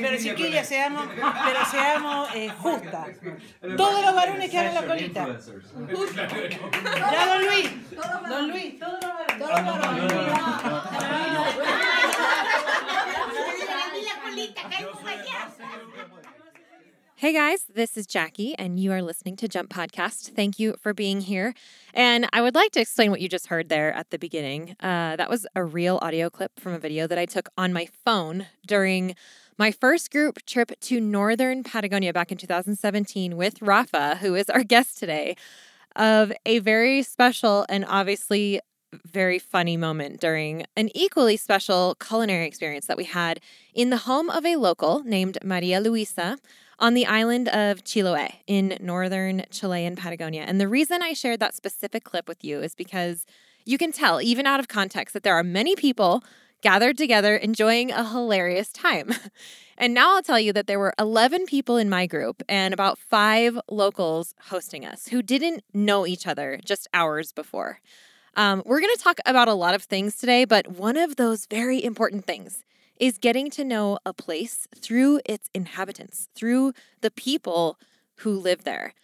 pero chiquillas, seamos, pero seamos eh, justas. Todos los varones que abren la colita. Ya, don Luis. Don Luis, todos los varones. Todos los varones. Hey guys, this is Jackie, and you are listening to Jump Podcast. Thank you for being here. And I would like to explain what you just heard there at the beginning. Uh, that was a real audio clip from a video that I took on my phone during my first group trip to northern Patagonia back in 2017 with Rafa, who is our guest today, of a very special and obviously very funny moment during an equally special culinary experience that we had in the home of a local named Maria Luisa on the island of Chiloe in northern Chilean Patagonia. And the reason I shared that specific clip with you is because you can tell, even out of context, that there are many people gathered together enjoying a hilarious time. And now I'll tell you that there were 11 people in my group and about five locals hosting us who didn't know each other just hours before. Um, we're going to talk about a lot of things today, but one of those very important things is getting to know a place through its inhabitants, through the people who live there.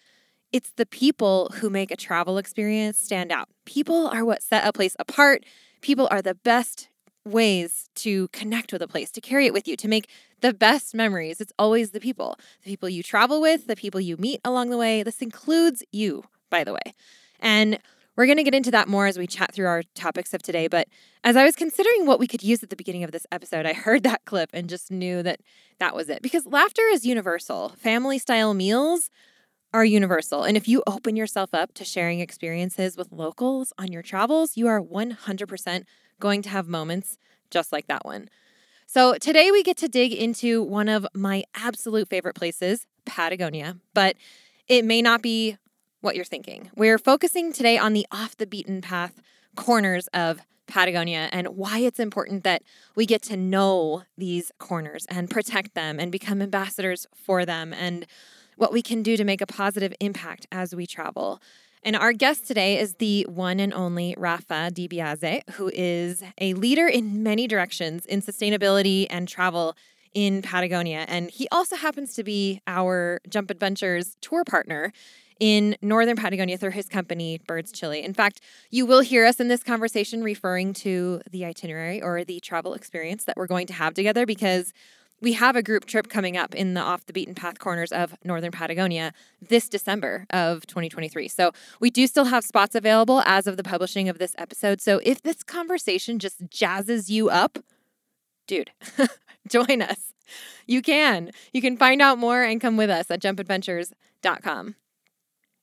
It's the people who make a travel experience stand out. People are what set a place apart. People are the best ways to connect with a place, to carry it with you, to make the best memories. It's always the people, the people you travel with, the people you meet along the way. This includes you, by the way. And we're going to get into that more as we chat through our topics of today. But as I was considering what we could use at the beginning of this episode, I heard that clip and just knew that that was it. Because laughter is universal. Family style meals are universal. And if you open yourself up to sharing experiences with locals on your travels, you are 100% going to have moments just like that one. So today we get to dig into one of my absolute favorite places, Patagonia, but it may not be what you're thinking. We're focusing today on the off the beaten path corners of Patagonia and why it's important that we get to know these corners and protect them and become ambassadors for them and what we can do to make a positive impact as we travel. And our guest today is the one and only Rafa Di Biase, who is a leader in many directions in sustainability and travel in Patagonia. And he also happens to be our Jump Adventures tour partner in northern Patagonia through his company, Birds Chile. In fact, you will hear us in this conversation referring to the itinerary or the travel experience that we're going to have together because we have a group trip coming up in the off the beaten path corners of northern Patagonia this December of 2023. So we do still have spots available as of the publishing of this episode. So if this conversation just jazzes you up, dude, join us. You can. You can find out more and come with us at jumpadventures.com.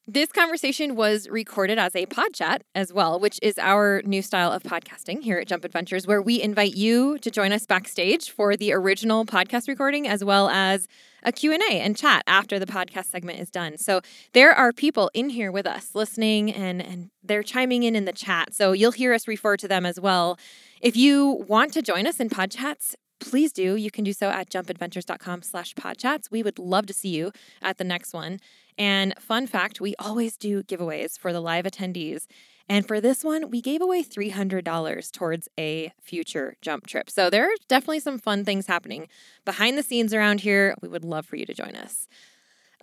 This conversation was recorded as a pod chat as well, which is our new style of podcasting here at Jump Adventures, where we invite you to join us backstage for the original podcast recording as well as a Q&A and chat after the podcast segment is done. So there are people in here with us listening and, and they're chiming in in the chat. So you'll hear us refer to them as well. If you want to join us in pod chats, please do. You can do so at jumpadventures.com slash podchats. We would love to see you at the next one. And fun fact, we always do giveaways for the live attendees. And for this one, we gave away $300 towards a future jump trip. So there are definitely some fun things happening behind the scenes around here. We would love for you to join us.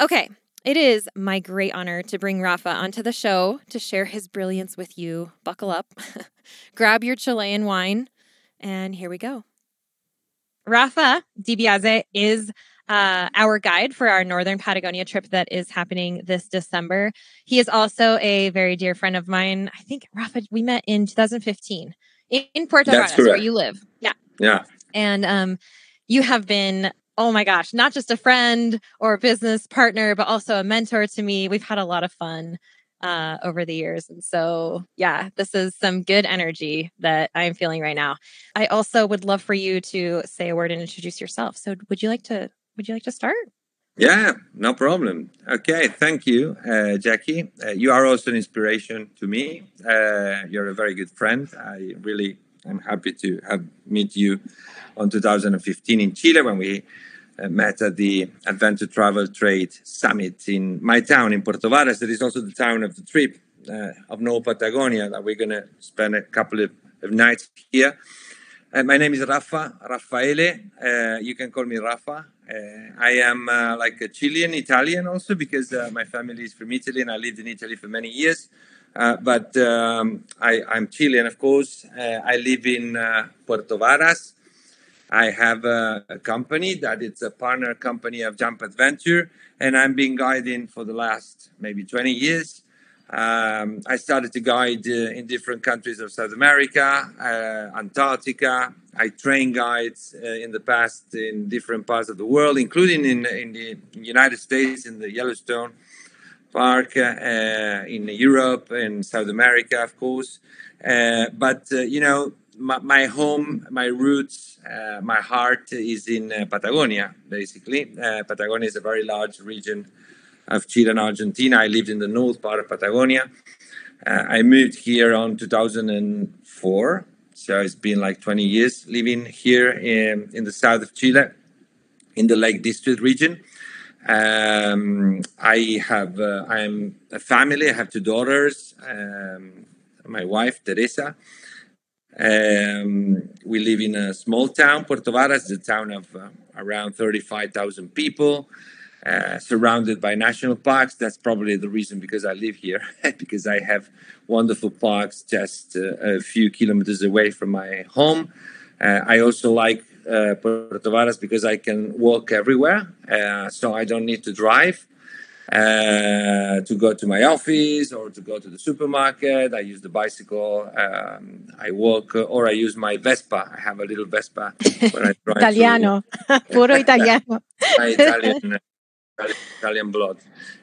Okay, it is my great honor to bring Rafa onto the show to share his brilliance with you. Buckle up, grab your Chilean wine, and here we go. Rafa Di Biase is uh, our guide for our Northern Patagonia trip that is happening this December. He is also a very dear friend of mine. I think, Rafa, we met in 2015 in, in Puerto Varas, where you live. Yeah. Yeah. And um, you have been, oh my gosh, not just a friend or a business partner, but also a mentor to me. We've had a lot of fun uh, over the years. And so, yeah, this is some good energy that I'm feeling right now. I also would love for you to say a word and introduce yourself. So, would you like to would you like to start? Yeah, no problem. Okay, thank you, uh, Jackie. Uh, you are also an inspiration to me. Uh, you're a very good friend. I really am happy to have meet you on 2015 in Chile when we uh, met at the Adventure Travel Trade Summit in my town in Puerto Varas. That is also the town of the trip uh, of No Patagonia that we're going to spend a couple of, of nights here. Uh, my name is Rafa, Raffaele. Uh, you can call me Rafa. Uh, I am uh, like a Chilean Italian also because uh, my family is from Italy and I lived in Italy for many years. Uh, but um, I, am Chilean, of course. I live in Puerto Varas. I have a, a, company that it's a partner company of Jump Adventure, and I'm been guiding for the last maybe 20 years. Um, I started to guide uh, in different countries of South America, uh, Antarctica. I train guides uh, in the past in different parts of the world, including in, in the United States, in the Yellowstone Park, uh, in Europe, in South America, of course. Uh, but, uh, you know, my, my, home, my roots, my heart is in Patagonia, basically. Patagonia is a very large region of Chile and Argentina. I lived in the north part of Patagonia. Uh, I moved here on 2004, so it's been like 20 years living here in, in the south of Chile, in the Lake District region. Um, I have uh, I'm a family. I have two daughters. Um, my wife Teresa. Um, we live in a small town, Puerto Varas, a town of uh, around 35,000 people. Uh, surrounded by national parks. That's probably the reason because I live here, because I have wonderful parks just uh, a few kilometers away from my home. Uh, I also like uh, Puerto Varas because I can walk everywhere, uh, so I don't need to drive. to go to my office or to go to the supermarket, I use the bicycle. Um, I walk, or I use my Vespa. I have a little Vespa when I drive. Italiano, puro italiano. Italian Italian blood.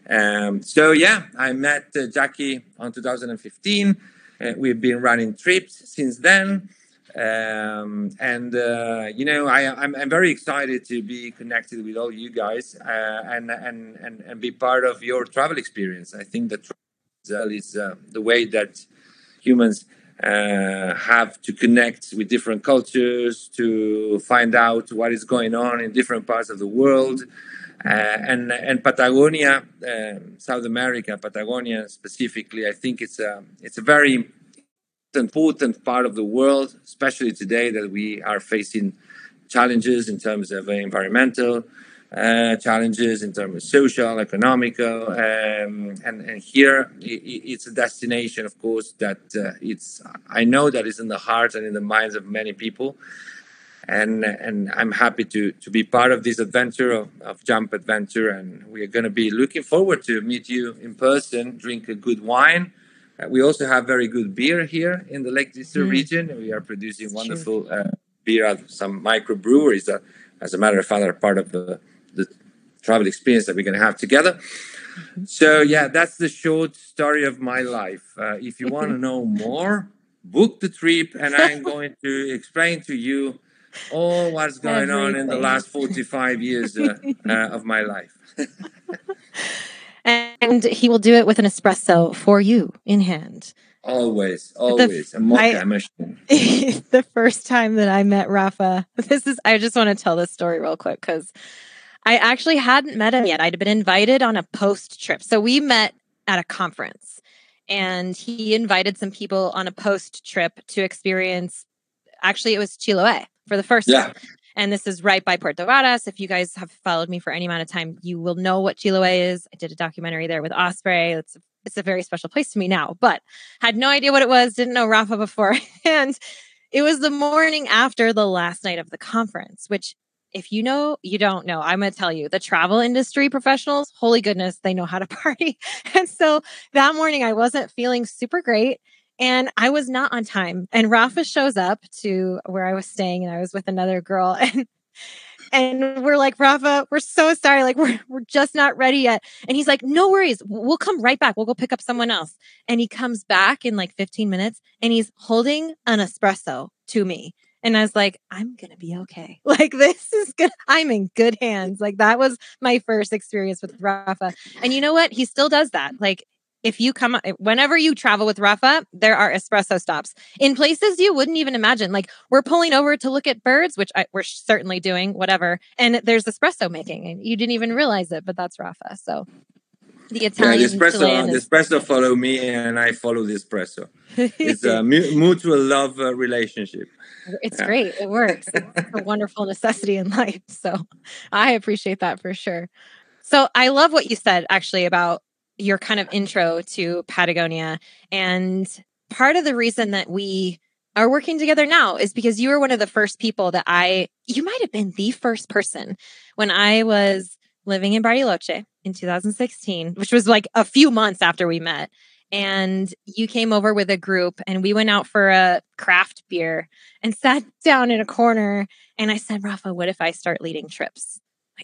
Um, so yeah, I met uh, Jackie on 2015. Uh, we've been running trips since then. Um, and uh, you know, I, am I'm, I'm very excited to be connected with all you guys uh, and, and and and be part of your travel experience. I think that travel is uh, the way that humans uh, have to connect with different cultures to find out what is going on in different parts of the world. Uh, and and Patagonia, um, South America, Patagonia specifically, I think it's a it's a very important part of the world, especially today that we are facing challenges in terms of environmental uh, challenges, in terms of social, economical, um, and and here it, it's a destination, of course, that uh, it's I know that is in the hearts and in the minds of many people and and I'm happy to to be part of this adventure of, of Jump Adventure, and we are going to be looking forward to meet you in person, drink a good wine. Uh, we also have very good beer here in the Lake District mm. region. We are producing wonderful uh, beer at some microbreweries that, as a matter of fact, are part of the the travel experience that we're going to have together. Mm-hmm. So yeah, that's the short story of my life. Uh, if you want to know more, book the trip, and I'm going to explain to you all what's going Everything. on in the last 45 years uh, uh, of my life. and he will do it with an espresso for you in hand. Always, always. The, a mocha machine. the first time that I met Rafa, this is, I just want to tell this story real quick because I actually hadn't met him yet. I'd been invited on a post trip. So we met at a conference and he invited some people on a post trip to experience actually it was Chiloé for the first yeah. time. And this is right by Puerto Varas. If you guys have followed me for any amount of time, you will know what Chiloé is. I did a documentary there with Osprey. It's it's a very special place to me now, but had no idea what it was, didn't know Rafa before. and it was the morning after the last night of the conference, which if you know, you don't know. I'm going to tell you the travel industry professionals, holy goodness, they know how to party. And so that morning I wasn't feeling super great. And I was not on time. And Rafa shows up to where I was staying and I was with another girl and and we're like, Rafa, we're so sorry. Like, we're, we're just not ready yet. And he's like, no worries. We'll come right back. We'll go pick up someone else. And he comes back in like 15 minutes and he's holding an espresso to me. And I was like, I'm going to be okay. Like, this is good. I'm in good hands. Like, that was my first experience with Rafa. And you know what? He still does that. Like, if you come whenever you travel with Rafa, there are espresso stops in places you wouldn't even imagine. Like we're pulling over to look at birds, which I, we're certainly doing, whatever. And there's espresso making, and you didn't even realize it, but that's Rafa. So the Italian. Yeah, the espresso, the espresso follow me, and I follow the espresso. It's a mutual love uh, relationship. It's yeah. great. It works. It's a wonderful necessity in life. So I appreciate that for sure. So I love what you said actually about your kind of intro to Patagonia. And part of the reason that we are working together now is because you were one of the first people that I, you might have been the first person when I was living in Bariloche in 2016, which was like a few months after we met. And you came over with a group and we went out for a craft beer and sat down in a corner. And I said, Rafa, what if I start leading trips?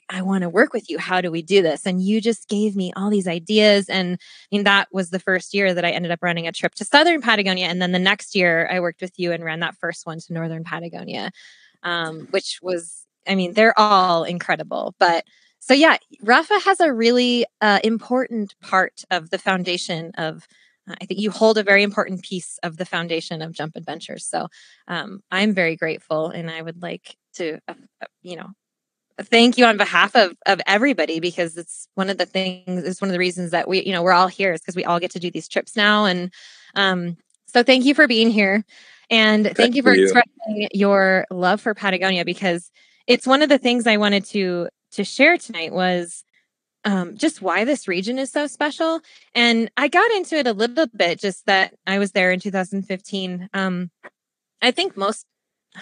I want to work with you. How do we do this? And you just gave me all these ideas. And I mean, that was the first year that I ended up running a trip to Southern Patagonia. And then the next year, I worked with you and ran that first one to Northern Patagonia, um, which was, I mean, they're all incredible. But so, yeah, Rafa has a really uh, important part of the foundation of. Uh, I think you hold a very important piece of the foundation of Jump Adventures. So um, I'm very grateful, and I would like to, uh, uh you know, thank you on behalf of of everybody because it's one of the things. It's one of the reasons that we, you know, we're all here is because we all get to do these trips now, and um, so thank you for being here, and thank, thank you for you. expressing your love for Patagonia because it's one of the things I wanted to to share tonight was um, just why this region is so special. And I got into it a little bit, just that I was there in 2015. Um, I think most,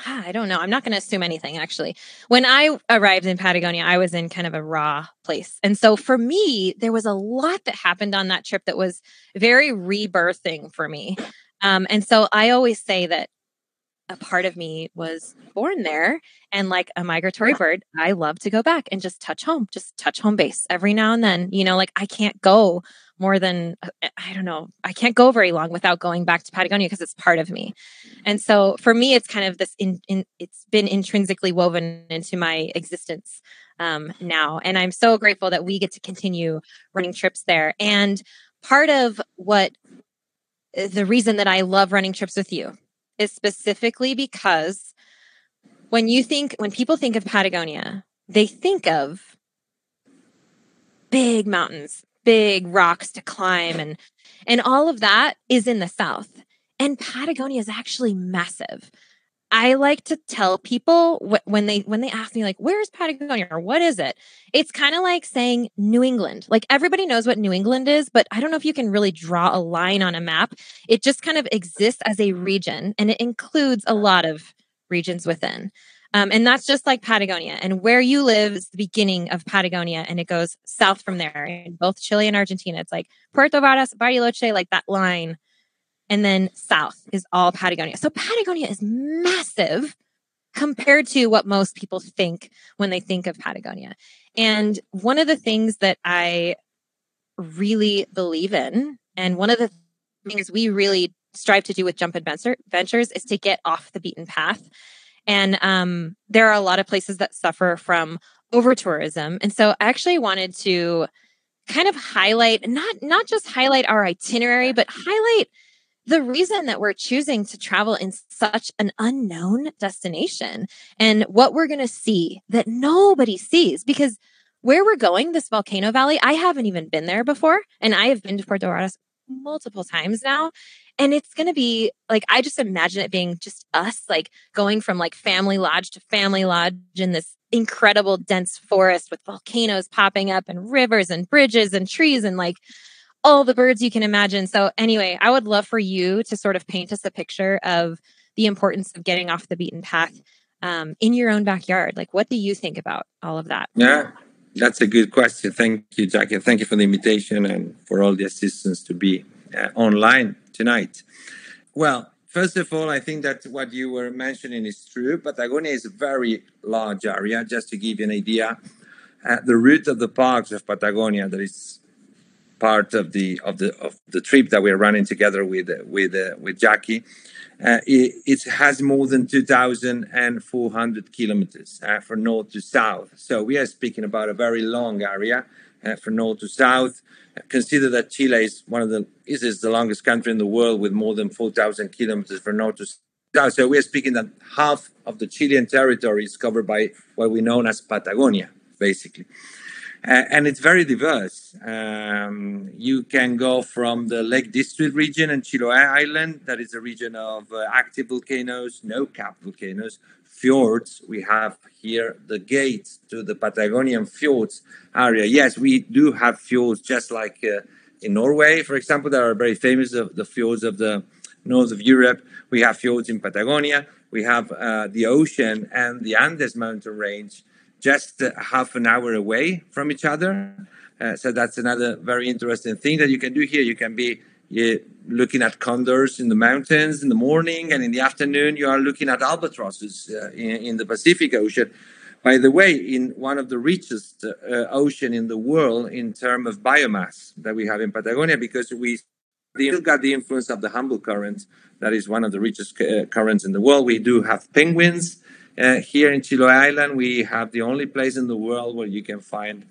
I don't know, I'm not going to assume anything actually. When I arrived in Patagonia, I was in kind of a raw place. And so for me, there was a lot that happened on that trip that was very rebirthing for me. Um, and so I always say that a part of me was born there and like a migratory bird i love to go back and just touch home just touch home base every now and then you know like i can't go more than uh, i don't know i can't go very long without going back to patagonia because it's part of me. And so for me it's kind of this in, in it's been intrinsically woven into my existence um, now. And i'm so grateful that we get to continue running trips there. And part of what eh, the reason that i love running trips with you is specifically because when you think, when people think of Patagonia, they think of big mountains, big rocks to climb, and and all of that is in the south. And Patagonia is actually massive. I like to tell people wh- when they when they ask me like where's Patagonia or what is it? It's kind of like saying New England. Like everybody knows what New England is, but I don't know if you can really draw a line on a map. It just kind of exists as a region and it includes a lot of regions within. Um, and that's just like Patagonia. And where you live is the beginning of Patagonia, and it goes south from there in both Chile and Argentina. It's like Puerto Varas, Bariloche, like that line and then south is all Patagonia. So Patagonia is massive compared to what most people think when they think of Patagonia. And one of the things that I really believe in, and one of the things we really strive to do with Jump Adventure Ventures is to get off the beaten path. And um, there are a lot of places that suffer from over tourism. And so I actually wanted to kind of highlight not not just highlight our itinerary, but highlight the reason that we're choosing to travel in such an unknown destination and what we're going to see that nobody sees because where we're going this volcano valley i haven't even been there before and i have been to puerto varas multiple times now and it's going to be like i just imagine it being just us like going from like family lodge to family lodge in this incredible dense forest with volcanoes popping up and rivers and bridges and trees and like all the birds you can imagine. So, anyway, I would love for you to sort of paint us a picture of the importance of getting off the beaten path um, in your own backyard. Like, what do you think about all of that? Yeah, that's a good question. Thank you, Jackie. Thank you for the invitation and for all the assistance to be uh, online tonight. Well, first of all, I think that what you were mentioning is true. Patagonia is a very large area. Just to give you an idea, at the Route of the Parks of Patagonia, that is part of the of the of the trip that we're running together with with uh, with Jackie. Uh, it, it, has more than 2,400 kilometers uh, from north to south. So we are speaking about a very long area uh, from north to south. Consider that Chile is one of the is, is the longest country in the world with more than 4,000 kilometers from north to south. So we are speaking that half of the Chilean territory is covered by what we know as Patagonia, basically. And it's very diverse. Um, you can go from the Lake District region and Chiloé Island, that is a region of uh, active volcanoes, no cap volcanoes, fjords. We have here the gates to the Patagonian fjords area. Yes, we do have fjords just like uh, in Norway, for example, that are very famous, the fjords of the north of Europe. We have fjords in Patagonia. We have uh, the ocean and the Andes mountain range just half an hour away from each other. Uh, so that's another very interesting thing that you can do here. You can be uh, looking at condors in the mountains in the morning, and in the afternoon you are looking at albatrosses uh, in, in, the Pacific Ocean. By the way, in one of the richest uh, ocean in the world in terms of biomass that we have in Patagonia, because we still got the influence of the Humboldt current, that is one of the richest uh, currents in the world. We do have penguins uh, here in Chiloé Island. We have the only place in the world where you can find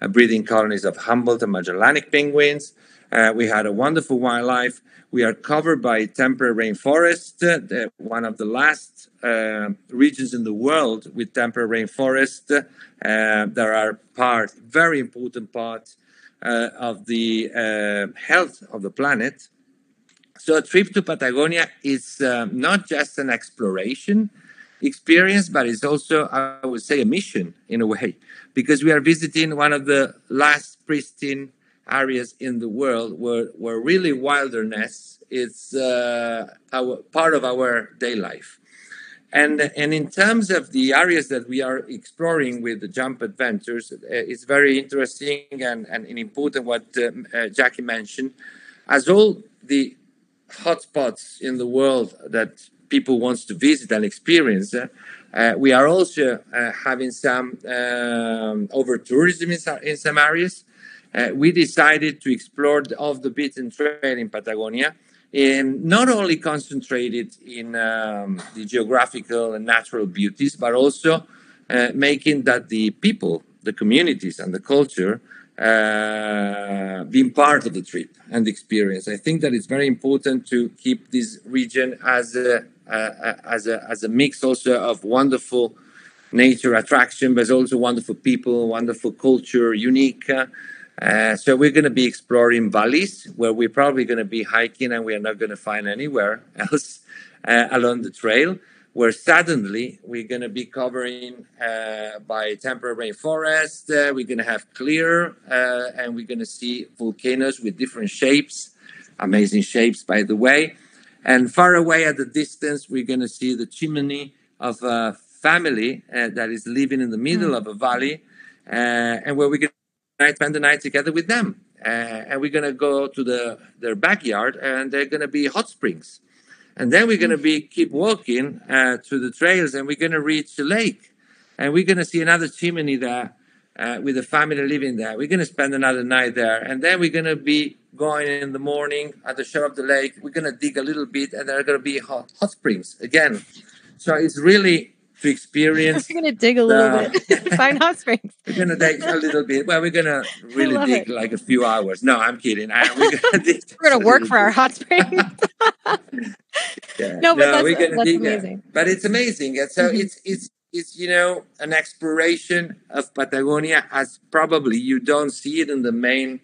uh, breeding colonies of Humboldt and Magellanic penguins. Uh, we had a wonderful wildlife. We are covered by temperate rainforest, uh, one of the last uh, regions in the world with temperate rainforest. Uh, there are part, very important part uh, of the uh, health of the planet. So a trip to Patagonia is not just an exploration experience, but it's also, I would say, a mission in a way, because we are visiting one of the last pristine areas in the world where, where really wilderness is uh, our, part of our day life. And, and in terms of the areas that we are exploring with the Jump Adventures, uh, it's very interesting and, and, important what um, uh, Jackie mentioned. As all the hotspots in the world that people wants to visit and experience, uh, we are also uh, having some um, over tourism in, in some areas uh, we decided to explore the off the beaten trail in Patagonia, and not only concentrated in um, the geographical and natural beauties, but also uh, making that the people, the communities, and the culture uh, being part of the trip and the experience. I think that it's very important to keep this region as a, uh, as a as a mix also of wonderful nature attraction, but also wonderful people, wonderful culture, unique. Uh, uh, so we're going to be exploring valleys where we're probably going to be hiking and we are not going to find anywhere else uh, along the trail. Where suddenly we're going to be covering uh, by temperate rainforest. Uh, we're going to have clear uh, and we're going to see volcanoes with different shapes, amazing shapes, by the way. And far away at the distance, we're going to see the chimney of a family that is living in the middle mm. of a valley. and where we're going night, spend the night together with them. Uh, and we're going to go to the their backyard, and they're going to be hot springs. And then we're going to be keep walking uh, through the trails, and we're going to reach the lake, and we're going to see another chimney there uh, with the family living there. We're going to spend another night there, and then we're going to be going in the morning at the shore of the lake. We're going to dig a little bit, and there are going to be hot, hot springs again. So it's really to experience. we're gonna dig a little bit, find hot springs. We're gonna dig a little bit. Well, we're gonna really dig it. like a few hours. No, I'm kidding. I, we're we're gonna work for our hot springs. yeah. No, but no, that's, we're gonna that's dig amazing. But it's amazing. And so mm-hmm. it's it's it's you know an exploration of Patagonia as probably you don't see it in the main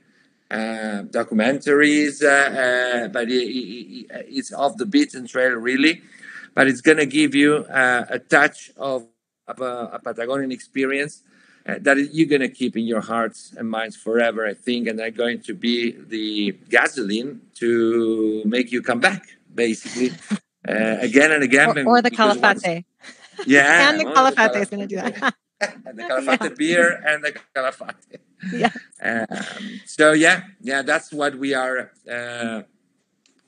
uh, documentaries, uh, uh, but it, it, it's off the beaten trail really but it's going to give you uh, a touch of, of a, a, Patagonian experience uh, that you're going to keep in your hearts and minds forever, I think, and they're going to be the gasoline to make you come back, basically, uh, again and again. Or, or the Calafate. Yeah. and the Calafate is going to do that. and the Calafate yeah. beer and the Calafate. Yeah. Um, so, yeah, yeah, that's what we are. Uh,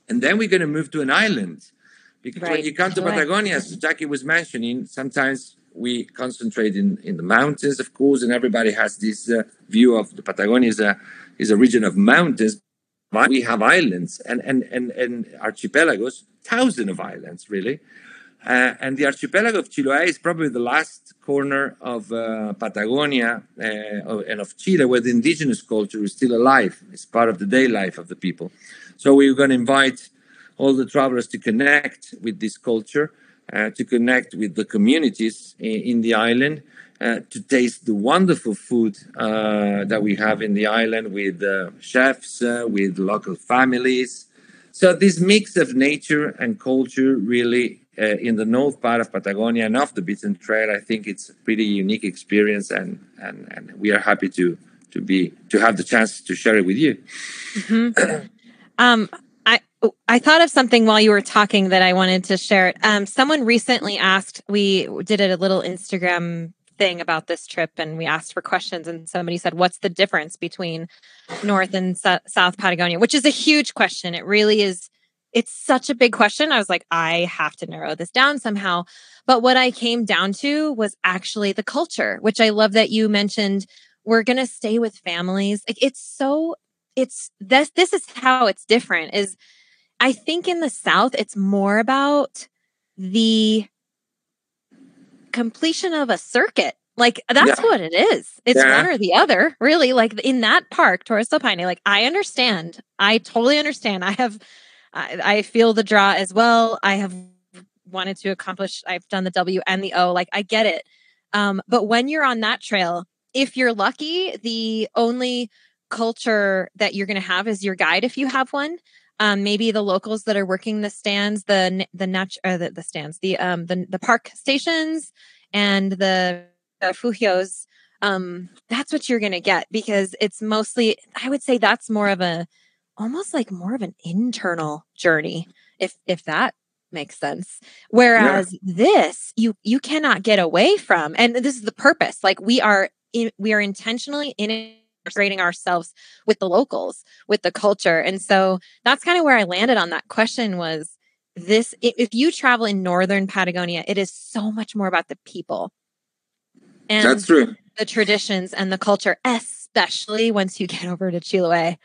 and then we're going to move to an island because right. when you come to Patagonia, as Jackie was mentioning, sometimes we concentrate in, in the mountains, of course, and everybody has this uh, view of the Patagonia is a, is a region of mountains. But we have islands and, and, and, and archipelagos, thousands of islands, really. Uh, and the archipelago of Chiloé is probably the last corner of uh, Patagonia uh, and of Chile where the indigenous culture is still alive. It's part of the day life of the people. So we're going to invite all the travelers to connect with this culture, uh, to connect with the communities in, in the island. uh, to taste the wonderful food uh, that we have in the island with chefs, with local families. So this mix of nature and culture really uh, in the north part of Patagonia and off the Beaten Trail, I think it's a pretty unique experience, and, and, and we are happy to to be to have the chance to share it with you. Mm-hmm. um, I I thought of something while you were talking that I wanted to share. Um, someone recently asked. We did a little Instagram thing about this trip and we asked for questions and somebody said what's the difference between north and south patagonia which is a huge question it really is it's such a big question. I was like, I have to narrow this down somehow. But what I came down to was actually the culture, which I love that you mentioned. We're going to stay with families. Like it's so, it's this, this is how it's different is I think in the South, it's more about the completion of a circuit. Like that's yeah. what it is. It's yeah. one or the other, really. Like in that park, Torres del Paine, like I understand. I totally understand. I have I, I feel the draw as well. I have wanted to accomplish, I've done the W and the O. Like I get it. Um, but when you're on that trail, if you're lucky, the only culture that you're going to have is your guide if you have one. Um, maybe the locals that are working the stands, the the nat- uh, the, the stands, the um the the park stations, and the, the fugios. Um, that's what you're going to get because it's mostly. I would say that's more of a almost like more of an internal journey if if that makes sense. Whereas yeah. this you you cannot get away from and this is the purpose like we are in, we are intentionally integrating ourselves with the locals with the culture. And so that's kind of where i landed on that question was this if you travel in northern patagonia it is so much more about the people. And that's true. the traditions and the culture especially once you get over to chiloe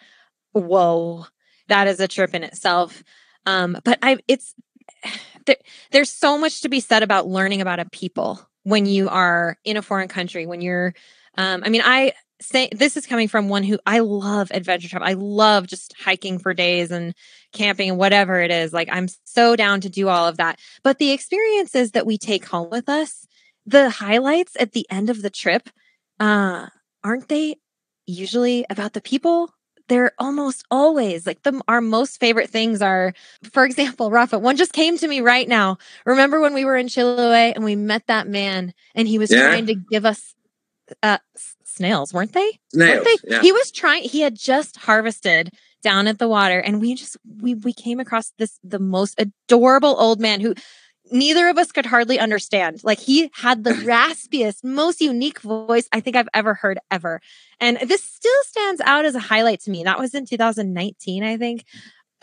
whoa, that is a trip in itself. Um, but I, it's there, there's so much to be said about learning about a people when you are in a foreign country. When you're, um, I mean, I say this is coming from one who I love adventure travel. I love just hiking for days and camping and whatever it is. Like I'm so down to do all of that. But the experiences that we take home with us, the highlights at the end of the trip, uh, aren't they usually about the people they're almost always like the our most favorite things are for example rafa one just came to me right now remember when we were in chiloe and we met that man and he was yeah. trying to give us uh snails weren't they snails weren't they? Yeah. he was trying he had just harvested down at the water and we just we we came across this the most adorable old man who neither of us could hardly understand. Like he had the raspiest, most unique voice I think I've ever heard ever. And this still stands out as a highlight to me. That was in 2019, I think,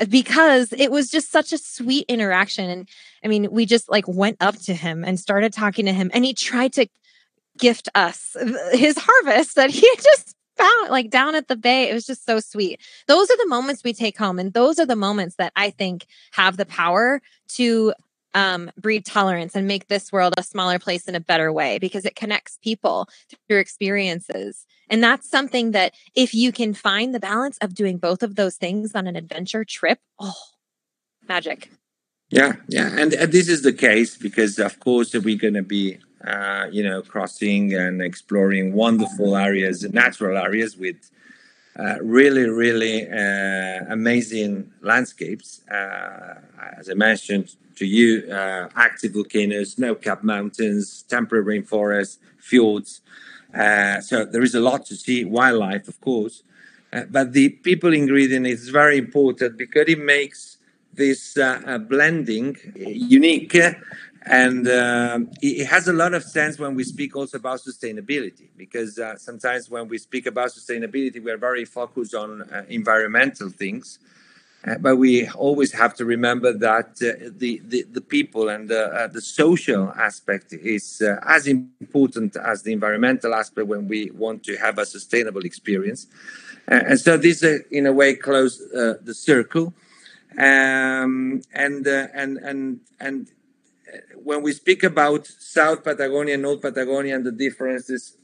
because it was just such a sweet interaction. And I mean, we just like went up to him and started talking to him, and he tried to gift us his harvest that he just found like down at the bay. It was just so sweet. Those are the moments we take home. And those are the moments that I think have the power to um, breed tolerance and make this world a smaller place in a better way because it connects people through experiences. And that's something that if you can find the balance of doing both of those things on an adventure trip, oh, magic. Yeah, yeah, and, and this is the case because, of course, we're going to be, uh, you know, crossing and exploring wonderful areas, natural areas with uh, really, really uh, amazing landscapes. Uh, as I mentioned, to you uh, active volcanoes, snow capped mountains, temperate rainforests, fjords. Uh, so there is a lot to see, wildlife, of course. But the people ingredient is very important because it makes this uh, uh, blending unique and uh, it has a lot of sense when we speak also about sustainability because uh, sometimes when we speak about sustainability we are very focused on uh, environmental things uh, but we always have to remember that the, the, the people and the, social aspect is as important as the environmental aspect when we want to have a sustainable experience. And so this, in a way, close the circle. Um, and and and and when we speak about South Patagonia, and North Patagonia, and the differences,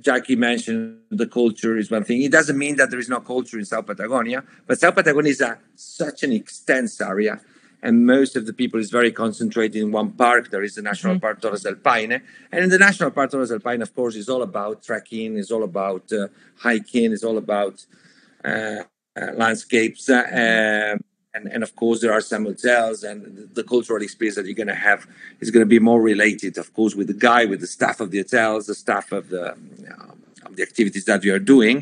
Jackie mentioned the culture is one thing. It doesn't mean that there is no culture in South Patagonia, but South Patagonia is a, such an extensive area. and most of the people is very concentrated in one park. There is the National mm-hmm. Park Torres del Paine, and in the National Park Torres del Paine, of course, is all about trekking, is all about uh, hiking, is all about uh, uh, landscapes, uh, um, and and of course there are some hotels, and the, cultural experience that you're going to have is going to be more related, of course, with the guy, with the staff of the hotels, the staff of the. of the activities that you are doing,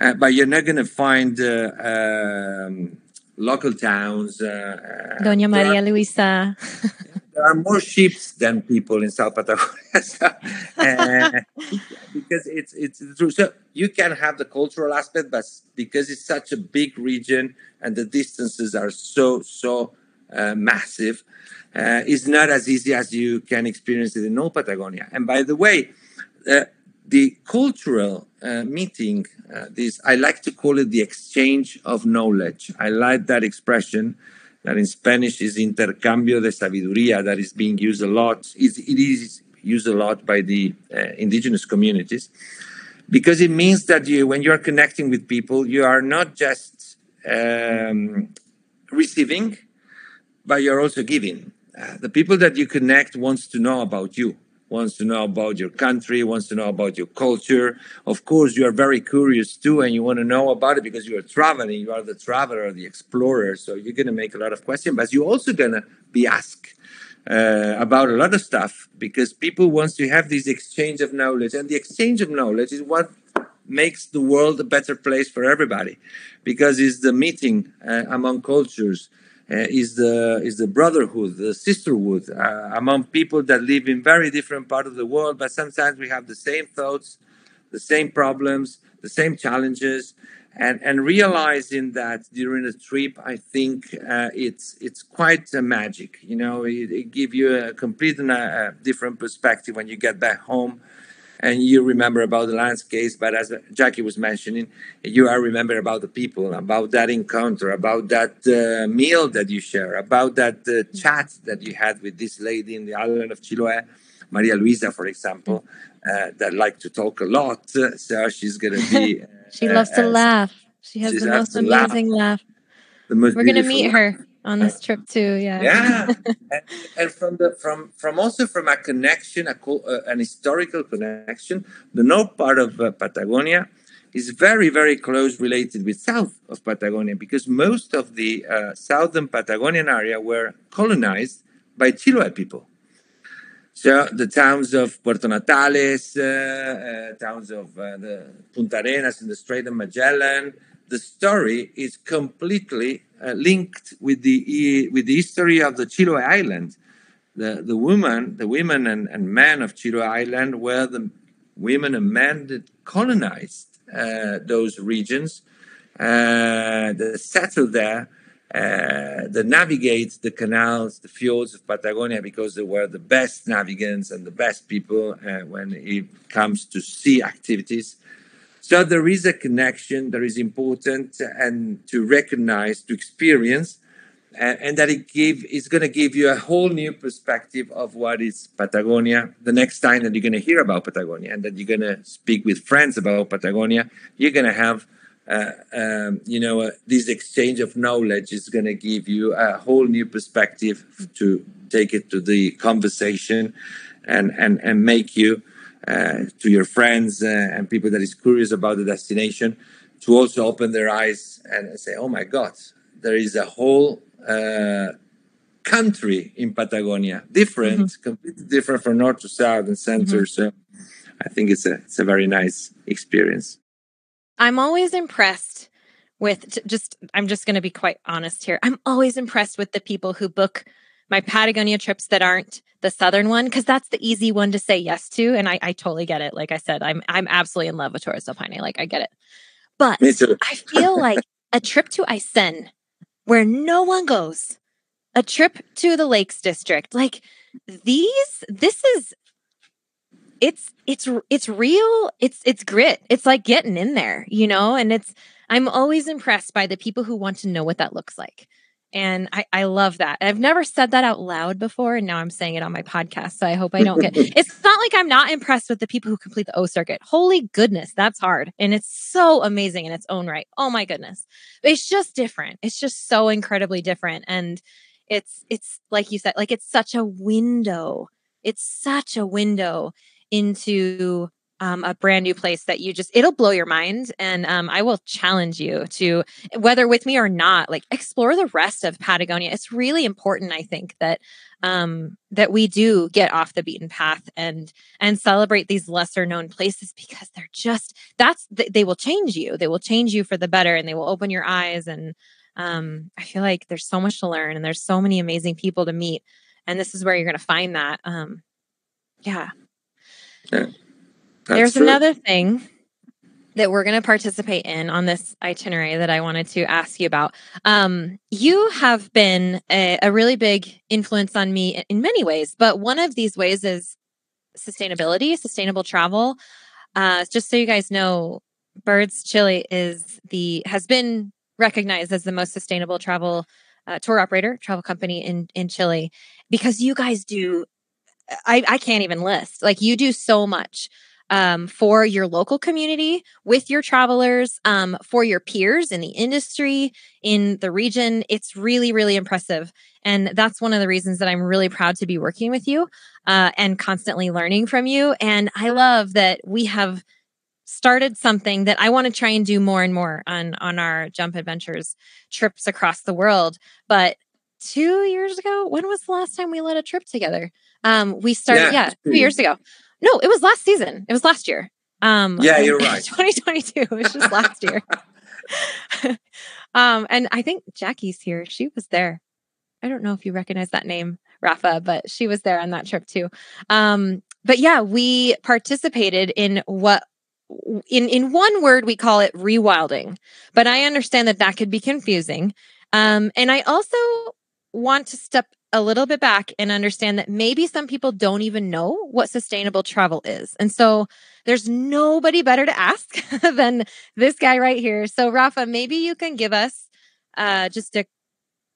uh, but you're not going to find uh, um, local towns. Uh, uh Doña Maria are, Luisa. there are more sheep than people in South Patagonia, so, uh, because it's it's true. So you can have the cultural aspect, but because it's such a big region and the distances are so so uh, massive, uh, it's not as easy as you can experience it in North Patagonia. And by the way. The cultural meeting, this I like to call it the exchange of knowledge. I like that expression that in Spanish is intercambio de sabiduría that is being used a lot. It is used a lot by the uh, indigenous communities because it means that you, when you are connecting with people, you are not just um, receiving, but you're also giving. Uh, the people that you connect wants to know about you wants to know about your country, wants to know about your culture. Of course, you are very curious too, and you want to know about it because you are traveling. You are the traveler, the explorer. So you're going to make a lot of questions, but you're also going to be asked uh, about a lot of stuff because people want to have this exchange of knowledge, and the exchange of knowledge is what makes the world a better place for everybody because it's the meeting uh, among cultures is the is the brotherhood, the sisterhood uh, among people that live in very different part of the world, but sometimes we have the same thoughts, the same problems, the same challenges, and and realizing that during a trip, I think uh, it's it's quite a magic. You know, it, it gives you a complete and a different perspective when you get back home and you remember about the landscapes but as jackie was mentioning you are remember about the people about that encounter about that uh, meal that you share about that uh, chat that you had with this lady in the island of chiloe maria luisa for example uh, that like to talk a lot. So she's gonna be she loves to uh, laugh. She has the most amazing laugh, laugh. Most we're gonna meet her on this trip too yeah. yeah. And, and, from the from from also from a connection a uh, an historical connection the north part of uh, patagonia is very very close related with south of patagonia because most of the uh, southern patagonian area were colonized by chiloe people. So the towns of Puerto Natales, uh, uh, towns of uh, the Punta Arenas in the Strait of Magellan, the story is completely uh, linked with the with the history of the Chiloe Island. The the woman, the women and, and men of Chiloe Island were the women and men that colonized uh, those regions, uh, that settled there, uh, that navigate the canals, the fjords of Patagonia because they were the best navigants and the best people uh, when it comes to sea activities. So there is a connection that is important and to recognize, to experience, and, and that it give is going to give you a whole new perspective of what is Patagonia. The next time that you're going to hear about Patagonia and that you're going to speak with friends about Patagonia, you're going to have uh, um, you know, uh, this exchange of knowledge is going to give you a whole new perspective to take it to the conversation and and and make you to your friends uh, and people that is curious about the destination to also open their eyes and say, "Oh my God, there is a whole uh, country in Patagonia, different, mm-hmm. completely different from north to south and center." Mm-hmm. So, I think it's a it's a very nice experience. I'm always impressed with just. I'm just going to be quite honest here. I'm always impressed with the people who book my Patagonia trips that aren't the southern one because that's the easy one to say yes to and I, I totally get it. Like i said i'm i'm absolutely in love with torres del paine. Like i get it. But i feel like a trip to Aysén where no one goes a trip to the lakes district like these this is it's it's it's real it's it's grit. It's like getting in there you know? And it's i'm always impressed by the people who want to know what that looks like and I, I love that. I've never said that out loud before. And now I'm saying it on my podcast. So I hope I don't get it's not like I'm not impressed with the people who complete the O circuit. Holy goodness, that's hard. And it's so amazing in its own right. Oh my goodness. It's just different. It's just so incredibly different. And it's it's like you said like it's such a window it's such a window into um, a brand new place that you just it'll blow your mind. And um, i will challenge you to whether with me or not like explore the rest of patagonia. It's really important i think that um, that we do get off the beaten path and and celebrate these lesser known places because they're just that's they will change you. They will change you for the better and they will open your eyes. And um, i feel like there's so much to learn and there's so many amazing people to meet. And this is where you're going to find that. Um, yeah. Yeah there's true. another thing that we're going to participate in on this itinerary that I wanted to ask you about. Um, you have been a, a, really big influence on me in many ways, but one of these ways is sustainability, sustainable travel. Uh, just so you guys know, Birds Chile is the has been recognized as the most sustainable travel uh, tour operator, travel company in in Chile, because you guys do. I, I can't even list. Like you do so much um, for your local community, with your travelers, um, for your peers in the industry, in the region. It's really, really impressive. And that's one of the reasons that I'm really proud to be working with you uh, and constantly learning from you. And I love that we have started something that I want to try and do more and more on on our jump adventures trips across the world. But two years ago, when was the last time we led a trip together? Um, we started, yeah, yeah two years ago. No, it was last season. It was last year. Um, yeah, you're right. 2022. It was just last year. um, and I think Jackie's here. She was there. I don't know if you recognize that name, Rafa, but she was there on that trip too. Um, but yeah, we participated in what in in one word we call it rewilding but i understand that that could be confusing um, and i also want to step a little bit back and understand that maybe some people don't even know what sustainable travel is. And so there's nobody better to ask than this guy right here. So, Rafa, maybe you can give us uh, just a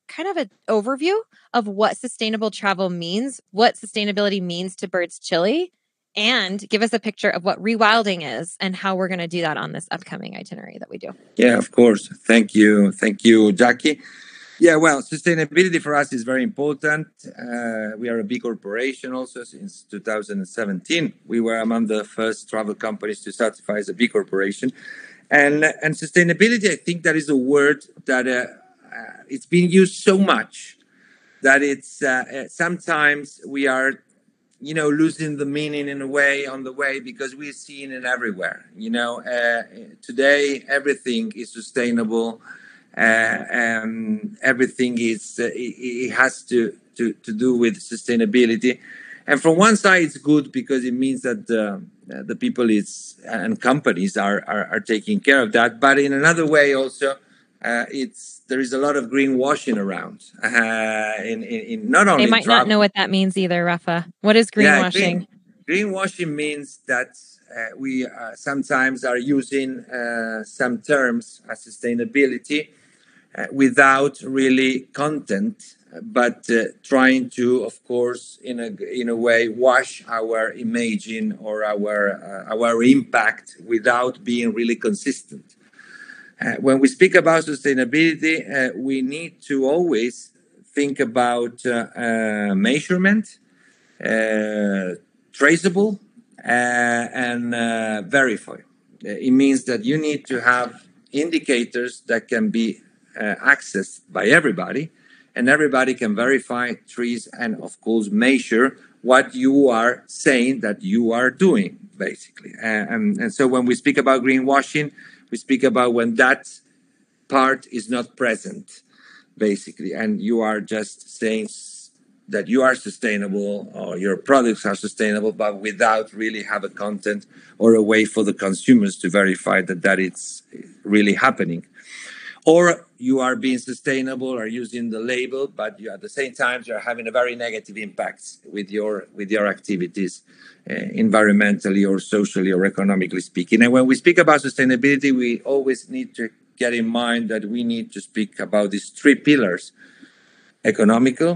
kind of an overview of what sustainable travel means, what sustainability means to Birds Chile, and give us a picture of what rewilding is and how we're going to do that on this upcoming itinerary that we do. Yeah, of course. Thank you. Thank you, Jackie. Yeah, well, sustainability for us is very important. Uh, we are a B Corporation also since 2017. We were among the first travel companies to certify as a B Corporation. And, and sustainability, I think that is a word that uh, uh, it's been used so much that it's uh, uh, sometimes we are you know losing the meaning in a way on the way because we're seeing it everywhere you know uh, today everything is sustainable um, everything is uh, it, it, has to, to to do with sustainability. And from one side it's good because it means that the, the people is and companies are, are, are taking care of that. But in another way also uh, it's there is a lot of greenwashing around. Uh, in, in, in, not only they might travel. not know what that means either rafa. What is greenwashing yeah, green, greenwashing? means that uh, we uh, sometimes are using uh, some terms as sustainability uh, without really content, but uh, trying to, of course, in a in a way, wash our imaging or our uh, our impact without being really consistent. Uh, when we speak about sustainability, uh, we need to always think about measurement, traceable, and verify. It means that you need to have indicators that can be uh, accessed by everybody, and everybody can verify trees and, of course, measure what you are saying that you are doing, basically. And, and so when we speak about greenwashing, we speak about when that part is not present, basically, and you are just saying that you are sustainable or your products are sustainable, but without really have a content or a way for the consumers to verify that that it's really happening or you are being sustainable or using the label but you at the same time you're having a very negative impact with your with your activities uh, environmentally or socially or economically speaking. And when we speak about sustainability we always need to get in mind that we need to speak about these three pillars economical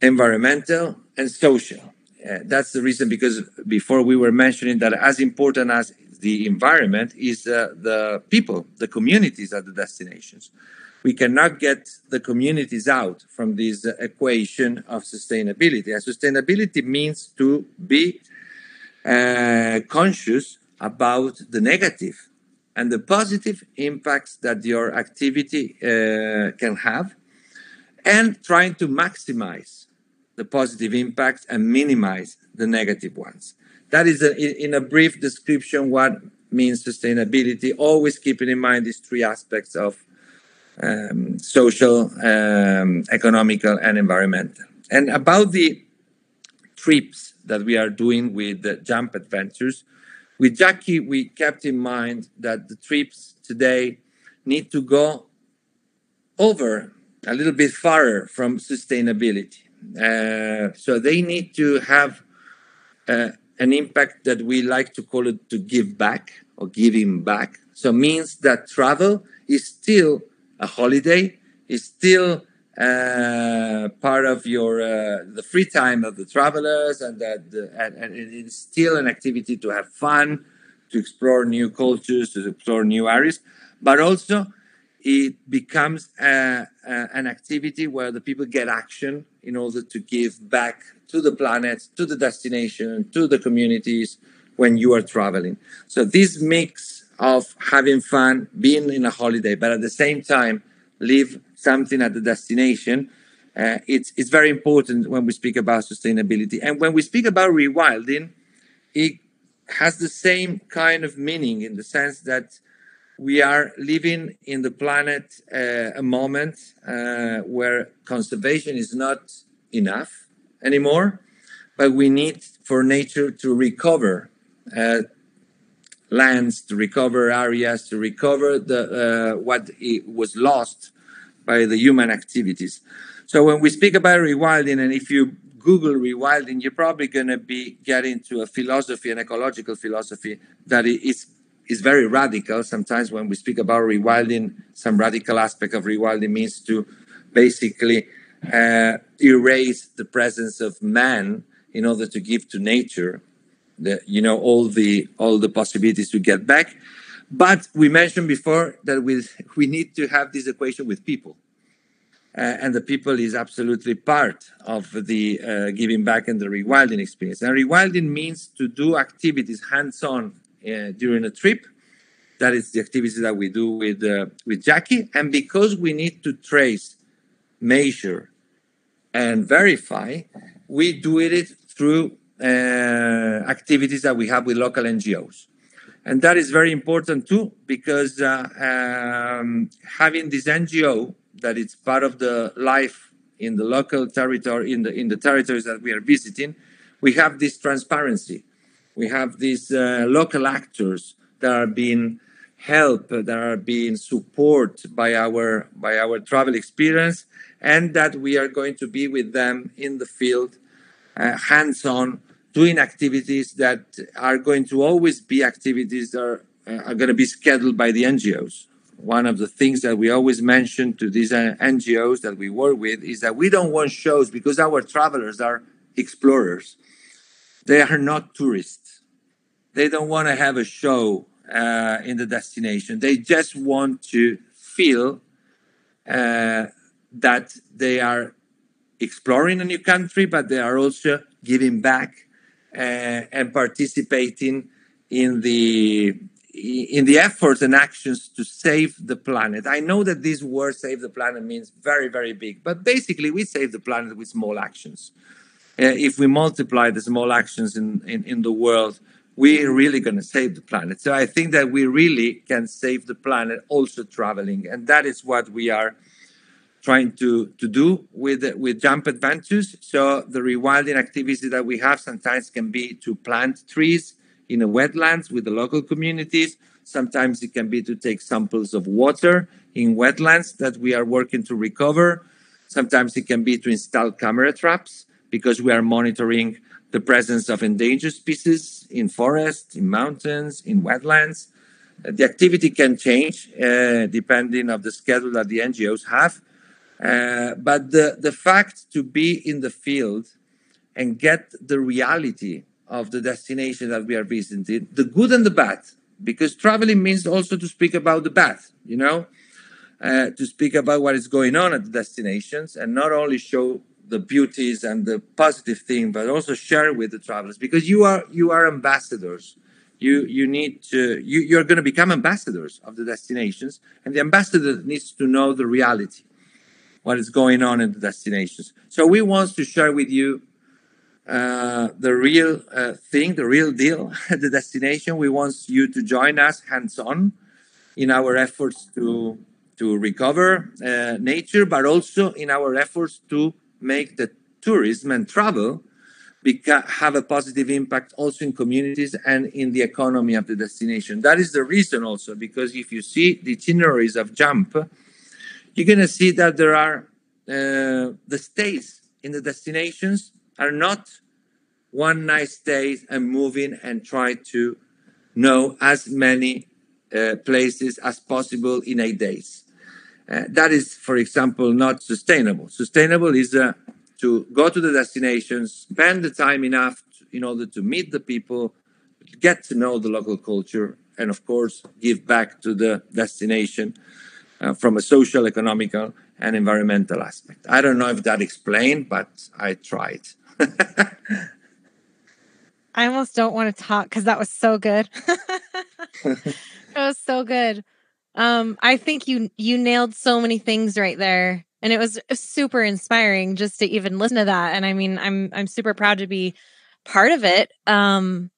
environmental and social. Uh, that's the reason because before we were mentioning that as important as the environment is the people, the communities at the destinations. we cannot get the communities out from this equation of sustainability. And sustainability means to be uh, conscious about the negative and the positive impacts that your activity uh, can have, and trying to maximize the positive impacts and minimize the negative ones. That is, a, in a brief description, what means sustainability, always keeping in mind these three aspects of um, social, um, economical, and environmental. And about the trips that we are doing with the Jump Adventures, with Jackie, we kept in mind that the trips today need to go over a little bit farther from sustainability. Uh, so they need to have uh, an impact that we like to call it to give back or giving back. So means that travel is still a holiday, is still uh, part of your uh, the free time of the travelers, and that the, and, and it's still an activity to have fun, to explore new cultures, to explore new areas, but also it becomes a, a, an activity where the people get action in order to give back to the planet, to the destination, to the communities when you are traveling. So this mix of having fun, being in a holiday, but at the same time leave something at the destination. Uh, it's it's very important when we speak about sustainability, and when we speak about rewilding, it has the same kind of meaning in the sense that we are living in the planet uh, a moment uh, where conservation is not enough anymore, but we need for nature to recover uh, lands, to recover areas, to recover the uh, what was lost by the human activities. So when we speak about rewilding, and if you Google rewilding, you're probably going to be getting to a philosophy, an ecological philosophy that is is very radical. Sometimes when we speak about rewilding, some radical aspect of rewilding means to basically uh, erase the presence of man in order to give to nature the you know all the all the possibilities to get back. But we mentioned before that we we need to have this equation with people. Uh, and the people is absolutely part of the uh, giving back and the rewilding experience. And rewilding means to do activities hands-on uh, during a trip. That is the activities that we do with uh, with jackie. And because we need to trace measure and verify we do it through uh, activities that we have with local NGOs. And that is very important too, because uh, um, having this NGO that it's part of the life in the local territory, in the in the territories that we are visiting, we have this transparency. We have these uh, local actors that are being helped, that are being supported by our by our travel experience, and that we are going to be with them in the field, uh, hands-on, doing activities that are going to always be activities that are, uh, are going to be scheduled by the NGOs. One of the things that we always mention to these uh, NGOs that we work with is that we don't want shows because our travelers are explorers. They are not tourists. They don't want to have a show uh, in the destination. They just want to feel uh, that they are exploring a new country, but they are also giving back uh, and participating in the in the efforts and actions to save the planet. I know that this word "save the planet" means very, very big, but basically, we save the planet with small actions. Uh, if we multiply the small actions in, in, in the world, we're really going to save the planet. So I think that we really can save the planet also traveling, and that is what we are trying to, to do with, with Jump Adventures. So the rewilding activity that we have sometimes can be to plant trees in the wetlands with the local communities. Sometimes it can be to take samples of water in wetlands that we are working to recover. Sometimes it can be to install camera traps because we are monitoring the presence of endangered species in forests, in mountains, in wetlands. The activity can change uh, depending on the schedule that the NGOs have. Uh, but the, the fact to be in the field and get the reality of the destination that we are visiting, the good and the bad, because traveling means also to speak about the bad, you know. uh, to speak about what is going on at the destinations and not only show the beauties and the positive thing, but also share with the travelers because you are you are ambassadors. You you need to you you're going to become ambassadors of the destinations, and the ambassador needs to know the reality, what is going on in the destinations. So we want to share with you uh, the real uh, thing, the real deal at the destination. We want you to join us hands on in our efforts to to recover uh, nature, but also in our efforts to make the tourism and travel beca- have a positive impact also in communities and in the economy of the destination. That is the reason also, because if you see the itineraries of Jump, you're going to see that there are uh, the stays in the destinations are not one night stay and moving and try to know as many uh, places as possible in eight days. Uh, that is, for example, not sustainable. Sustainable is uh, to go to the destinations, spend the time enough to, in order to meet the people, get to know the local culture, and of course, give back to the destination uh, from a social, economical, and environmental aspect. I don't know if that explained, but I tried. I almost don't want to talk because that was so good. that was so good. Um, I think you you nailed so many things right there, and it was super inspiring just to even listen to that. And I mean, I'm I'm super proud to be part of it. Um,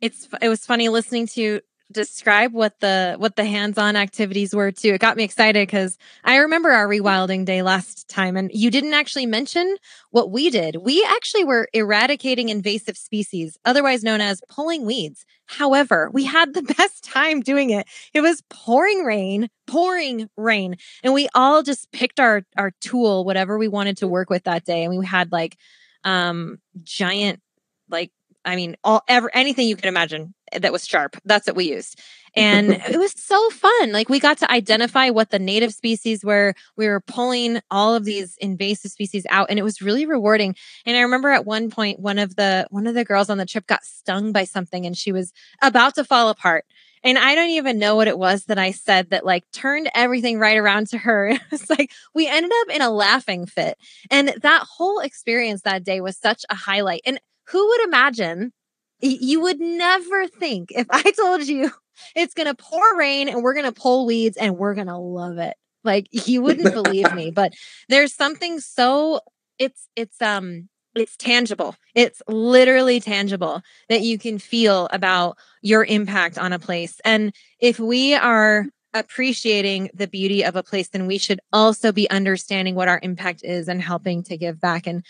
it's it was funny listening to describe what the what the hands-on activities were too. It got me excited because I remember our rewilding day last time and you didn't actually mention what we did. We actually were eradicating invasive species, otherwise known as pulling weeds. However, we had the best time doing it. It was pouring rain, pouring rain, and we all just picked our our tool, whatever we wanted to work with that day, and we had like um giant like I mean, all ever anything you can imagine that was sharp. That's what we used. And it was so fun. Like we got to identify what the native species were. We were pulling all of these invasive species out and it was really rewarding. And I remember at one point one of the one of the girls on the trip got stung by something and she was about to fall apart. And I don't even know what it was that I said that like turned everything right around to her. It's like we ended up in a laughing fit. And that whole experience that day was such a highlight. And who would imagine you would never think if I told you it's going to pour rain and we're going to pull weeds and we're going to love it. Like you wouldn't believe me, but there's something so it's it's um it's tangible. It's literally tangible that you can feel about your impact on a place. And if we are appreciating the beauty of a place, then we should also be understanding what our impact is and helping to give back. And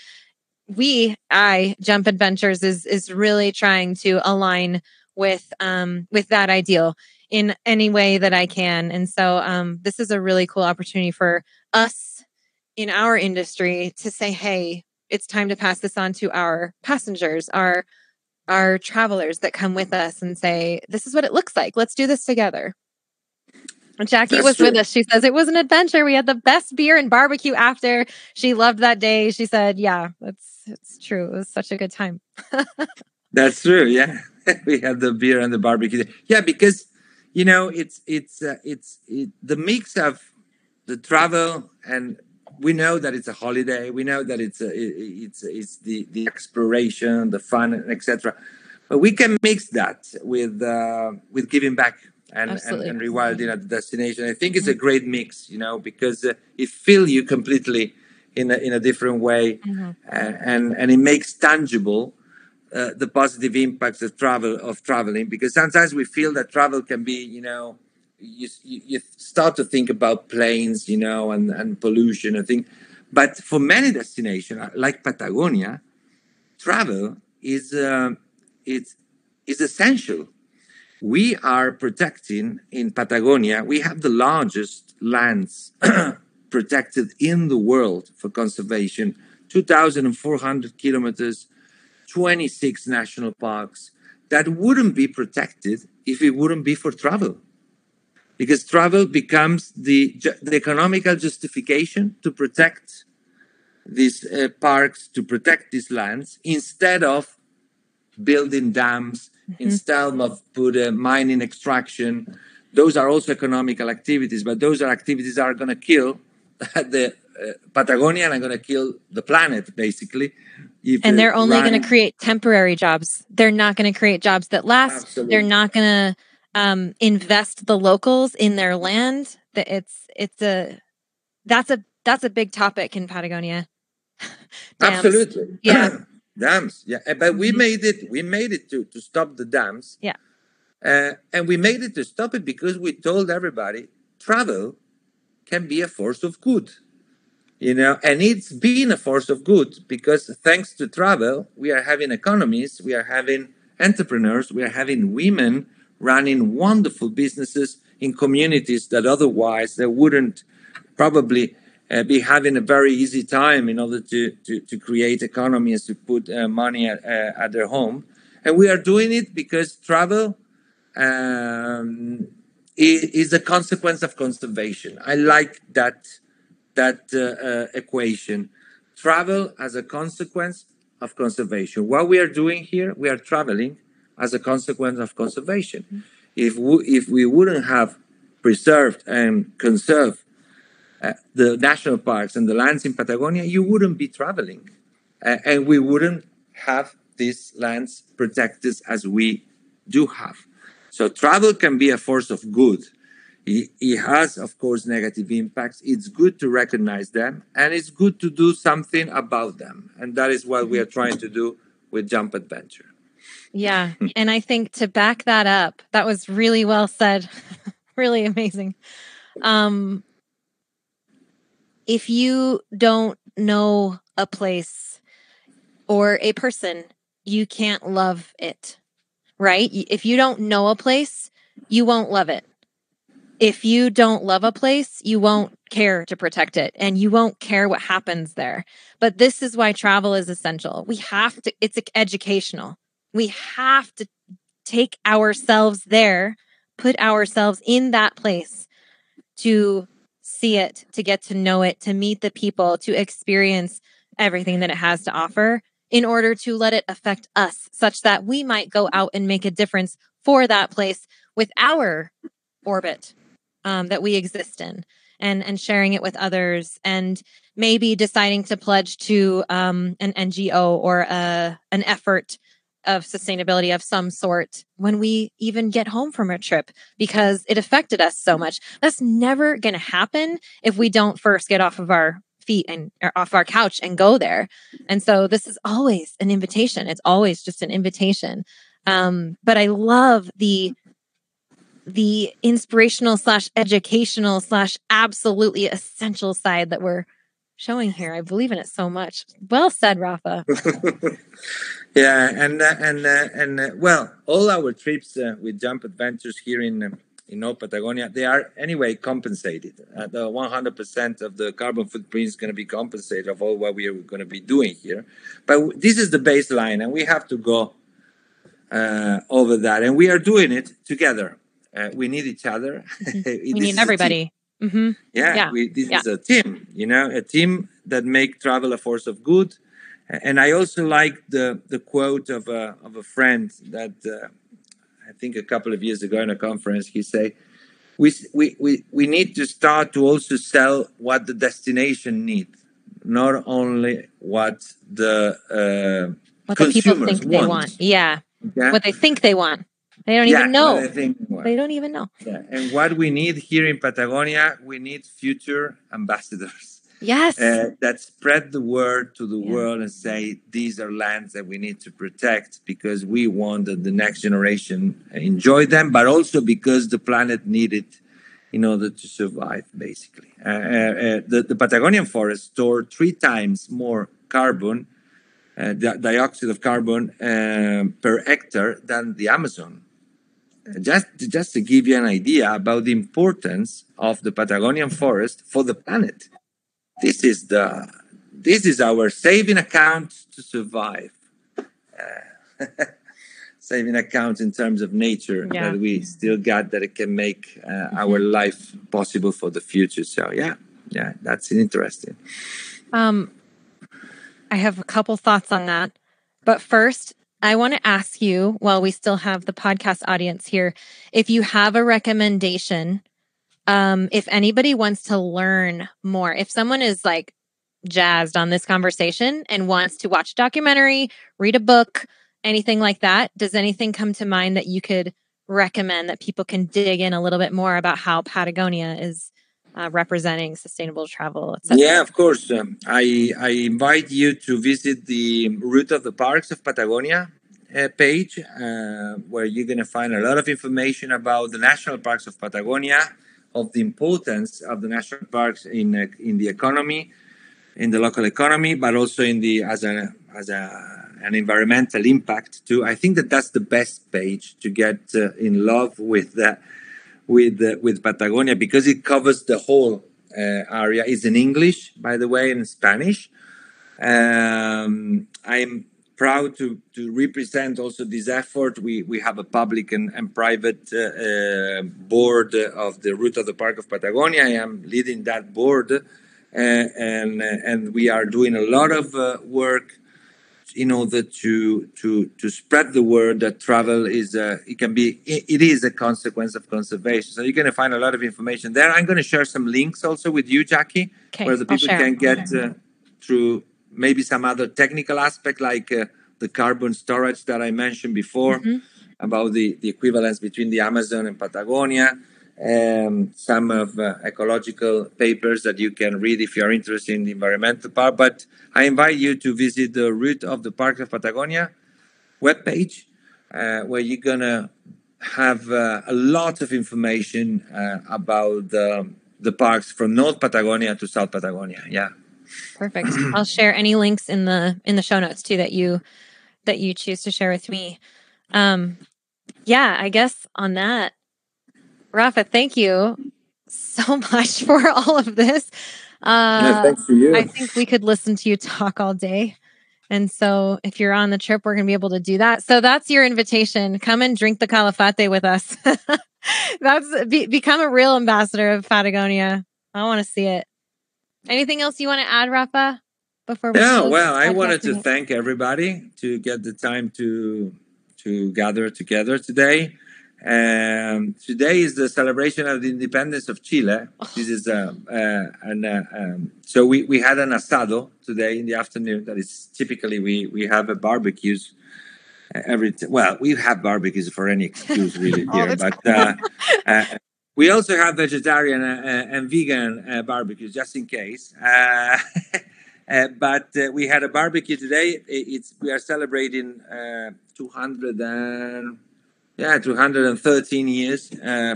we i jump adventures is is really trying to align with um with that ideal in any way that i can. And so um this is a really cool opportunity for us in our industry to say hey it's time to pass this on to our passengers our our travelers that come with us and say this is what it looks like. Let's do this together Jackie That's was true. with us. She says it was an adventure. We had the best beer and barbecue after. She loved that day. She said, "Yeah, it's it's true. It was such a good time." That's true. Yeah, we had the beer and the barbecue. Yeah, because you know it's it's uh, it's it, the mix of the travel and we know that it's a holiday. We know that it's a, it, it's it's the the exploration, the fun, etc. But we can mix that with uh, with giving back and, and, and, rewilding at the destination. I think it's a mm-hmm. great mix, you know, because uh, it fills you completely in a, in a different way, mm-hmm. and and it makes tangible uh, the positive impacts of travel of traveling. Because sometimes we feel that travel can be, you know, you you, you start to think about planes, you know, and and pollution. and things. but for many destinations uh, like Patagonia, travel is uh, it's is essential we are protecting in Patagonia, we have the largest lands protected in the world for conservation 2,400 kilometers, 26 national parks that wouldn't be protected if it wouldn't be for travel. Because travel becomes the, the economical justification to protect these uh, parks, to protect these lands, instead of building dams, mm-hmm. instead of put mining extraction those are also economical activities, but those are activities that are going to kill the uh, Patagonia and are going to kill the planet, basically. and they're only going to create temporary jobs. They're not going to create jobs that last. Absolutely. They're not going to um, invest the locals in their land. That it's it's a that's a that's a big topic in Patagonia. Absolutely, yeah, dams. Yeah, eh, but we mm-hmm. made it. We made it to to stop the dams. Yeah, uh, and we made it to stop it because we told everybody travel can be a force of good you know and it's been a force of good because thanks to travel we are having economies we are having entrepreneurs we are having women running wonderful businesses in communities that otherwise they wouldn't probably uh, be having a very easy time in order to, to, to create economies to put uh, money at, uh, at their home and we are doing it because travel um, is a consequence of conservation i like that that uh, uh, equation. Travel as a consequence of conservation. What we are doing here, we are traveling as a consequence of conservation. Mm-hmm. If we, if we wouldn't have preserved and conserved uh, the national parks and the lands in Patagonia, you wouldn't be traveling, uh, and we wouldn't have these lands protected as we do have. So travel can be a force of good it, has, of course, negative impacts. It's good to recognize them and it's good to do something about them. And that is what we are trying to do with Jump Adventure. Yeah. and I think to back that up, that was really well said. really amazing. Um, if you don't know a place or a person, you can't love it, right? If you don't know a place, you won't love it if you don't love a place, you won't care to protect it and you won't care what happens there. But this is why travel is essential. We have to, it's educational. We have to take ourselves there, put ourselves in that place to see it, to get to know it, to meet the people, to experience everything that it has to offer in order to let it affect us such that we might go out and make a difference for that place with our orbit um, that we exist in and and sharing it with others and maybe deciding to pledge to um, an ngo or a, an effort of sustainability of some sort when we even get home from a trip because it affected us so much. That's never going to happen if we don't first get off of our feet and off our couch and go there. And so this is always an invitation. It's always just an invitation. Um, but i love the the inspirational slash educational slash absolutely essential side that we're showing here. I believe in it so much. Well said, Rafa. yeah, and uh, and uh, and uh, well, all our trips uh, with Jump Adventures here in um, in North Patagonia, they are anyway compensated. Uh, the 100% of the carbon footprint is going to be compensated of all what we are going to be doing here. But this is the baseline, and we have to go uh, over that, and we are doing it together uh, we need each other. Mm-hmm. we need everybody. Mm-hmm. Yeah, yeah. We, this yeah. is a team. You know, a team that make travel a force of good. And I also like the the quote of a of a friend that uh, I think a couple of years ago in a conference he said, we, we, we, we need to start to also sell what the destination needs, not only what the uh, what the people think want. they want. Yeah. yeah. What they think they want. They don't yeah, even know. They don't even know. Yeah. And what we need here in Patagonia, we need future ambassadors. Yes. Uh, that spread the word to the yeah. world and say these are lands that we need to protect because we want that the next generation enjoy them, but also because the planet need it in order to survive, basically. Uh, uh, uh the, the, Patagonian forest store three times more carbon, uh, di- dioxide of carbon uh, per hectare than the Amazon just just to give you an idea about the importance of the Patagonian forest for the planet. This is the this is our saving account to survive. Uh, saving account in terms of nature yeah. that we still got that it can make uh, mm-hmm. our life possible for the future. So yeah, yeah, that's interesting. Um, I have a couple thoughts on that, but first, I want to ask you while we still have the podcast audience here if you have a recommendation um, if anybody wants to learn more, if someone is like jazzed on this conversation and wants to watch a documentary, read a book, anything like that, does anything come to mind that you could recommend that people can dig in a little bit more about how Patagonia is uh, representing sustainable travel? Yeah, of course. Um, I, I invite you to visit the Route of the Parks of Patagonia uh, page, uh, where you're going to find a lot of information about the national parks of Patagonia of the importance of the national parks in uh, in the economy, in the local economy, but also in the as a as a an environmental impact too. I think that that's the best page to get uh, in love with the, with uh, with Patagonia because it covers the whole uh, area. It's in English, by the way, in Spanish. Um, I'm proud to, to represent also this effort. We, we have a public and, and private uh, uh, board of the Route of the Park of Patagonia. I am leading that board, and, and we are doing a lot of work in order to, to, to spread the word that travel is a, it can be it is a consequence of conservation. So you're going to find a lot of information there. I'm going to share some links also with you, Jackie, okay, where the people can get uh, through maybe some other technical aspect like uh, the carbon storage that I mentioned before mm-hmm. about the, the equivalence between the Amazon and Patagonia. Um, some of uh, ecological papers that you can read if you're interested in the environmental part. But I invite you to visit the Route of the Parks of Patagonia webpage, uh, where you're gonna have uh, a lot of information uh, about the, the parks from North Patagonia to South Patagonia. Yeah. Perfect. I'll share any links in the in the show notes too that you that you choose to share with me. Um yeah, I guess on that, Rafa, thank you so much for all of this. Uh, yeah, thanks to you. I think we could listen to you talk all day. And so if you're on the trip, we're going to be able to do that. So that's your invitation. Come and drink the calafate with us. that's be, become a real ambassador of Patagonia. I want to see it. Anything else you want to add, Rafa? Before we yeah, well, I wanted to thank everybody to get the time to to gather together today. Um, today is the celebration of the independence of Chile. This is uh, uh, an, uh, um, so we, we had an asado today in the afternoon. That is typically we we have a barbecues every t- well we have barbecues for any excuse really here, but uh, uh, we also have vegetarian uh, uh, and vegan uh, barbecues just in case. Uh, uh, but uh, we had a barbecue today. It's we are celebrating 200 and yeah 213 years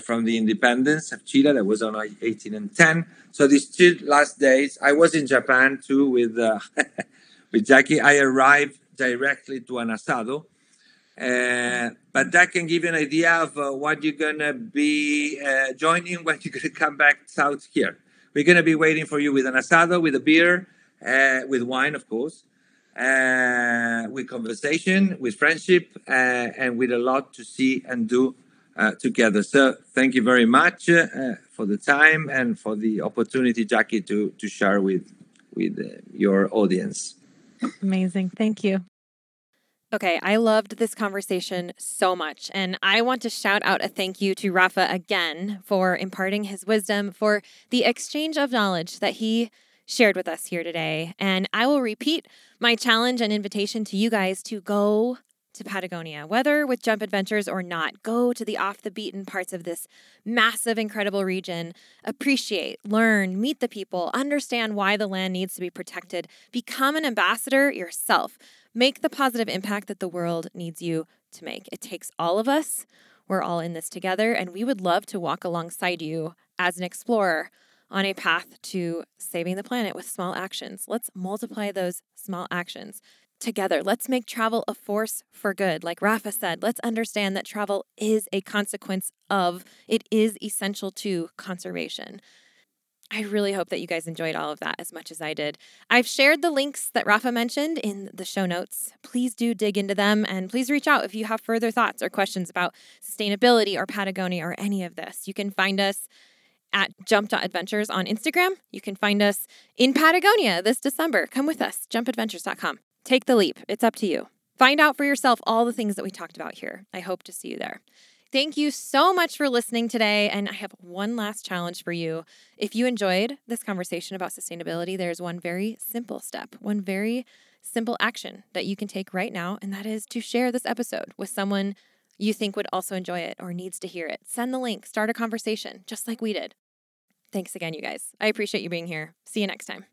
from the independence of Chile. That was on 18 and 10. So these two last days, I was in Japan too with with Jackie. I arrived directly to an asado uh, but that can give you an idea of uh, what you're going to be uh, joining when you're going to come back south here. We're going to be waiting for you with an asado, with a beer, uh, with wine, of course, uh, with conversation, with friendship, uh, and with a lot to see and do uh, together. So thank you very much uh, for the time and for the opportunity, Jackie, to, to share with, with your audience. Amazing. Thank you. Okay, I loved this conversation so much. And I want to shout out a thank you to Rafa again for imparting his wisdom, for the exchange of knowledge that he shared with us here today. And I will repeat my challenge and invitation to you guys to go to Patagonia, whether with Jump Adventures or not. Go to the off the beaten parts of this massive, incredible region. Appreciate, learn, meet the people, understand why the land needs to be protected. Become an ambassador yourself. Make the positive impact that the world needs you to make. It takes all of us. We're all in this together, and we would love to walk alongside you as an explorer on a path to saving the planet with small actions. Let's multiply those small actions together. Let's make travel a force for good. Like Rafa said, let's understand that travel is a consequence of, it is essential to conservation. I really hope that you guys enjoyed all of that as much as I did. I've shared the links that Rafa mentioned in the show notes. Please do dig into them and please reach out if you have further thoughts or questions about sustainability or Patagonia or any of this. You can find us at jump.adventures on Instagram. You can find us in Patagonia this December. Come with us, jumpadventures.com. Take the leap. It's up to you. Find out for yourself all the things that we talked about here. I hope to see you there. Thank you so much for listening today. And I have one last challenge for you. If you enjoyed this conversation about sustainability, there's one very simple step, one very simple action that you can take right now, and that is to share this episode with someone you think would also enjoy it or needs to hear it. Send the link, start a conversation, just like we did. Thanks again, you guys. I appreciate you being here. See you next time.